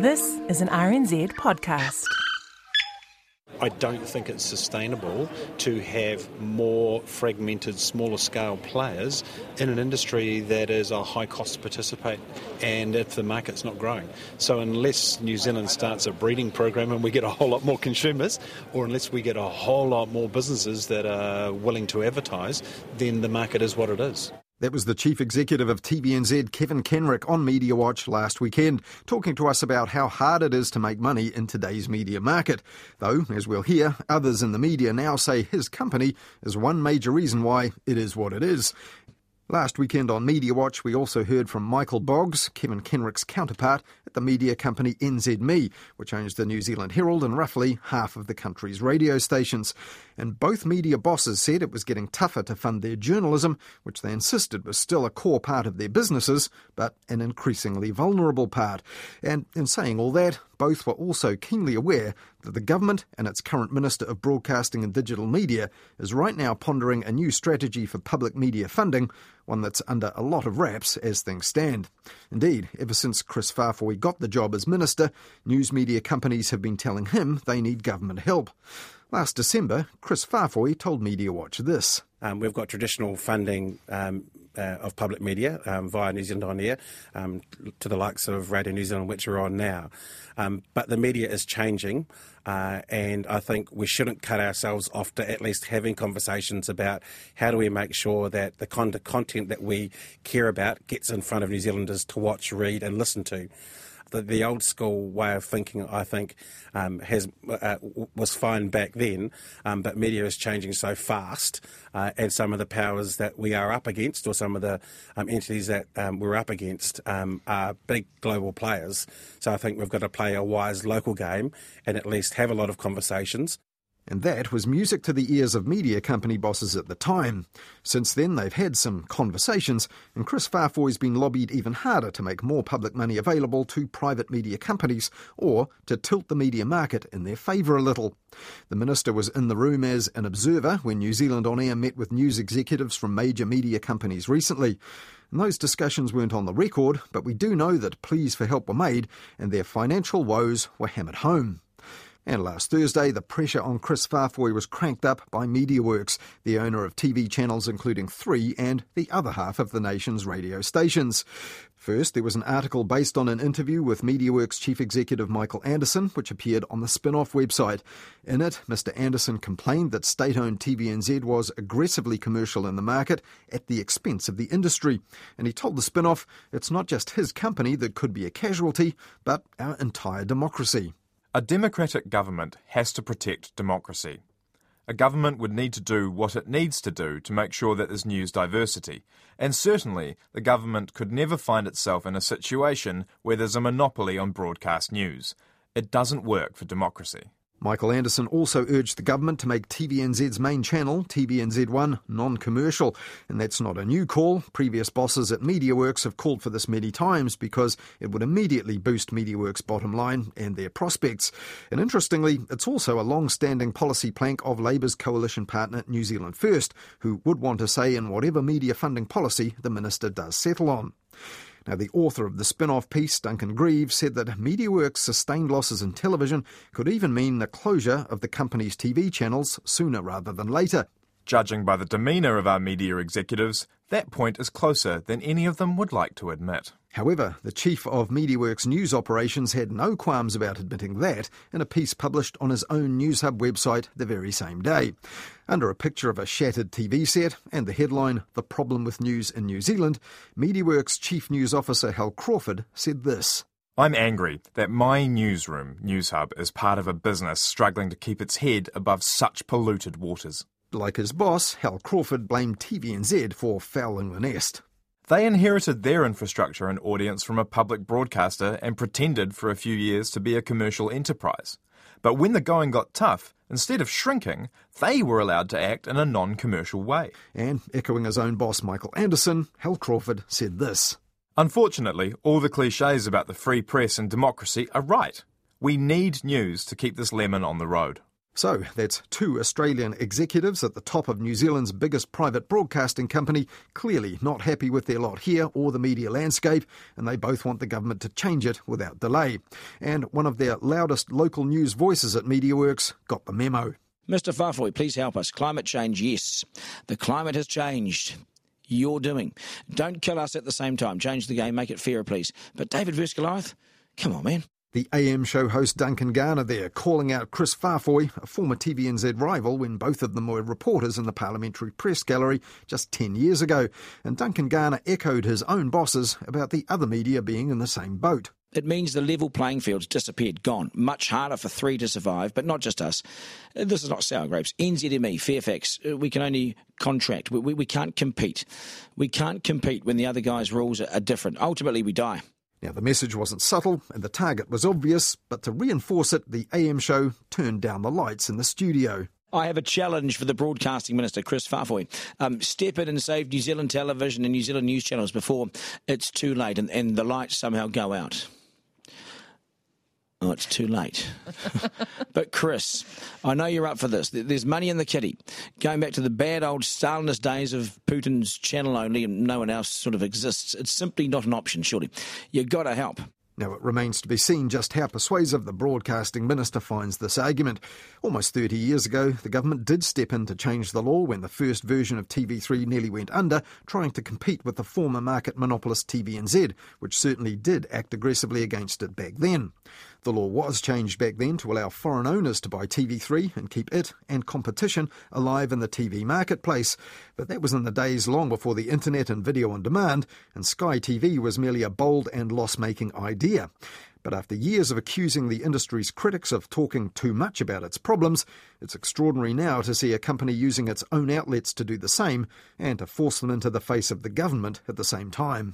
This is an RNZ podcast. I don't think it's sustainable to have more fragmented, smaller scale players in an industry that is a high cost to participate and if the market's not growing. So, unless New Zealand starts a breeding program and we get a whole lot more consumers, or unless we get a whole lot more businesses that are willing to advertise, then the market is what it is. That was the Chief Executive of TVNZ, Kevin Kenrick, on Media Watch last weekend, talking to us about how hard it is to make money in today's media market. Though, as we'll hear, others in the media now say his company is one major reason why it is what it is. Last weekend on Media Watch, we also heard from Michael Boggs, Kevin Kenrick's counterpart at the media company NZME, which owns the New Zealand Herald and roughly half of the country's radio stations. And both media bosses said it was getting tougher to fund their journalism, which they insisted was still a core part of their businesses, but an increasingly vulnerable part. And in saying all that, both were also keenly aware that the government and its current Minister of Broadcasting and Digital Media is right now pondering a new strategy for public media funding, one that's under a lot of wraps as things stand. Indeed, ever since Chris Faafoi got the job as Minister, news media companies have been telling him they need government help. Last December, Chris Faafoi told Media Watch this. Um, we've got traditional funding um, uh, of public media um, via New Zealand On Air um, to the likes of Radio New Zealand, which we're on now. Um, but the media is changing, uh, and I think we shouldn't cut ourselves off to at least having conversations about how do we make sure that the kind of content that we care about gets in front of New Zealanders to watch, read, and listen to the, the old school way of thinking, I think, um, has uh, was fine back then, um, but media is changing so fast, uh, and some of the powers that we are up against, or some of the um, entities that um, we're up against, um, are big global players. So I think we've got to play a wise local game and at least have a lot of conversations. And that was music to the ears of media company bosses at the time. Since then, they've had some conversations, and Chris Faafoi's been lobbied even harder to make more public money available to private media companies or to tilt the media market in their favour a little. The minister was in the room as an observer when New Zealand On Air met with news executives from major media companies recently. And those discussions weren't on the record, but we do know that pleas for help were made and their financial woes were hammered home. And last Thursday, the pressure on Chris Faafoi was cranked up by MediaWorks, the owner of TV channels including Three and the other half of the nation's radio stations. First, there was an article based on an interview with MediaWorks chief executive Michael Anderson, which appeared on the spin off website. In it, Mr. Anderson complained that state owned TVNZ was aggressively commercial in the market at the expense of the industry. And he told the spin off it's not just his company that could be a casualty, but our entire democracy. A democratic government has to protect democracy. A government would need to do what it needs to do to make sure that there's news diversity, and certainly the government could never find itself in a situation where there's a monopoly on broadcast news. It doesn't work for democracy. Michael Anderson also urged the government to make TVNZ's main channel, TVNZ1, non commercial. And that's not a new call. Previous bosses at MediaWorks have called for this many times because it would immediately boost MediaWorks' bottom line and their prospects. And interestingly, it's also a long standing policy plank of Labour's coalition partner, New Zealand First, who would want to say in whatever media funding policy the minister does settle on. Now, the author of the spin off piece, Duncan Grieve, said that MediaWorks' sustained losses in television could even mean the closure of the company's TV channels sooner rather than later. Judging by the demeanour of our media executives, that point is closer than any of them would like to admit. However, the chief of MediaWorks news operations had no qualms about admitting that in a piece published on his own Newshub website the very same day. Under a picture of a shattered TV set and the headline, The Problem with News in New Zealand, MediaWorks chief news officer Hal Crawford said this. I'm angry that my newsroom, Newshub, is part of a business struggling to keep its head above such polluted waters. Like his boss, Hal Crawford blamed TVNZ for fouling the nest. They inherited their infrastructure and audience from a public broadcaster and pretended for a few years to be a commercial enterprise. But when the going got tough, instead of shrinking, they were allowed to act in a non commercial way. And echoing his own boss, Michael Anderson, Hal Crawford said this Unfortunately, all the cliches about the free press and democracy are right. We need news to keep this lemon on the road. So, that's two Australian executives at the top of New Zealand's biggest private broadcasting company, clearly not happy with their lot here or the media landscape, and they both want the government to change it without delay. And one of their loudest local news voices at MediaWorks got the memo. Mr. Faafoi, please help us. Climate change, yes. The climate has changed. You're doing. Don't kill us at the same time. Change the game, make it fairer, please. But David versus Goliath? Come on, man. The AM show host Duncan Garner there calling out Chris Faafoi, a former TVNZ rival when both of them were reporters in the Parliamentary Press Gallery just 10 years ago. And Duncan Garner echoed his own bosses about the other media being in the same boat. It means the level playing field's disappeared, gone. Much harder for three to survive, but not just us. This is not sour grapes. NZME, Fairfax, uh, we can only contract. We, we, we can't compete. We can't compete when the other guy's rules are different. Ultimately, we die. Now, the message wasn't subtle and the target was obvious, but to reinforce it, the AM show turned down the lights in the studio. I have a challenge for the Broadcasting Minister, Chris Faafoi. Um, step in and save New Zealand television and New Zealand news channels before it's too late and, and the lights somehow go out. Oh, it's too late. but Chris, I know you're up for this. There's money in the kitty. Going back to the bad old Stalinist days of Putin's channel only and no one else sort of exists, it's simply not an option, surely. You've got to help. Now, it remains to be seen just how persuasive the broadcasting minister finds this argument. Almost 30 years ago, the government did step in to change the law when the first version of TV3 nearly went under, trying to compete with the former market monopolist TVNZ, which certainly did act aggressively against it back then. The law was changed back then to allow foreign owners to buy TV3 and keep it and competition alive in the TV marketplace. But that was in the days long before the internet and video on demand, and Sky TV was merely a bold and loss making idea. But after years of accusing the industry's critics of talking too much about its problems, it's extraordinary now to see a company using its own outlets to do the same and to force them into the face of the government at the same time.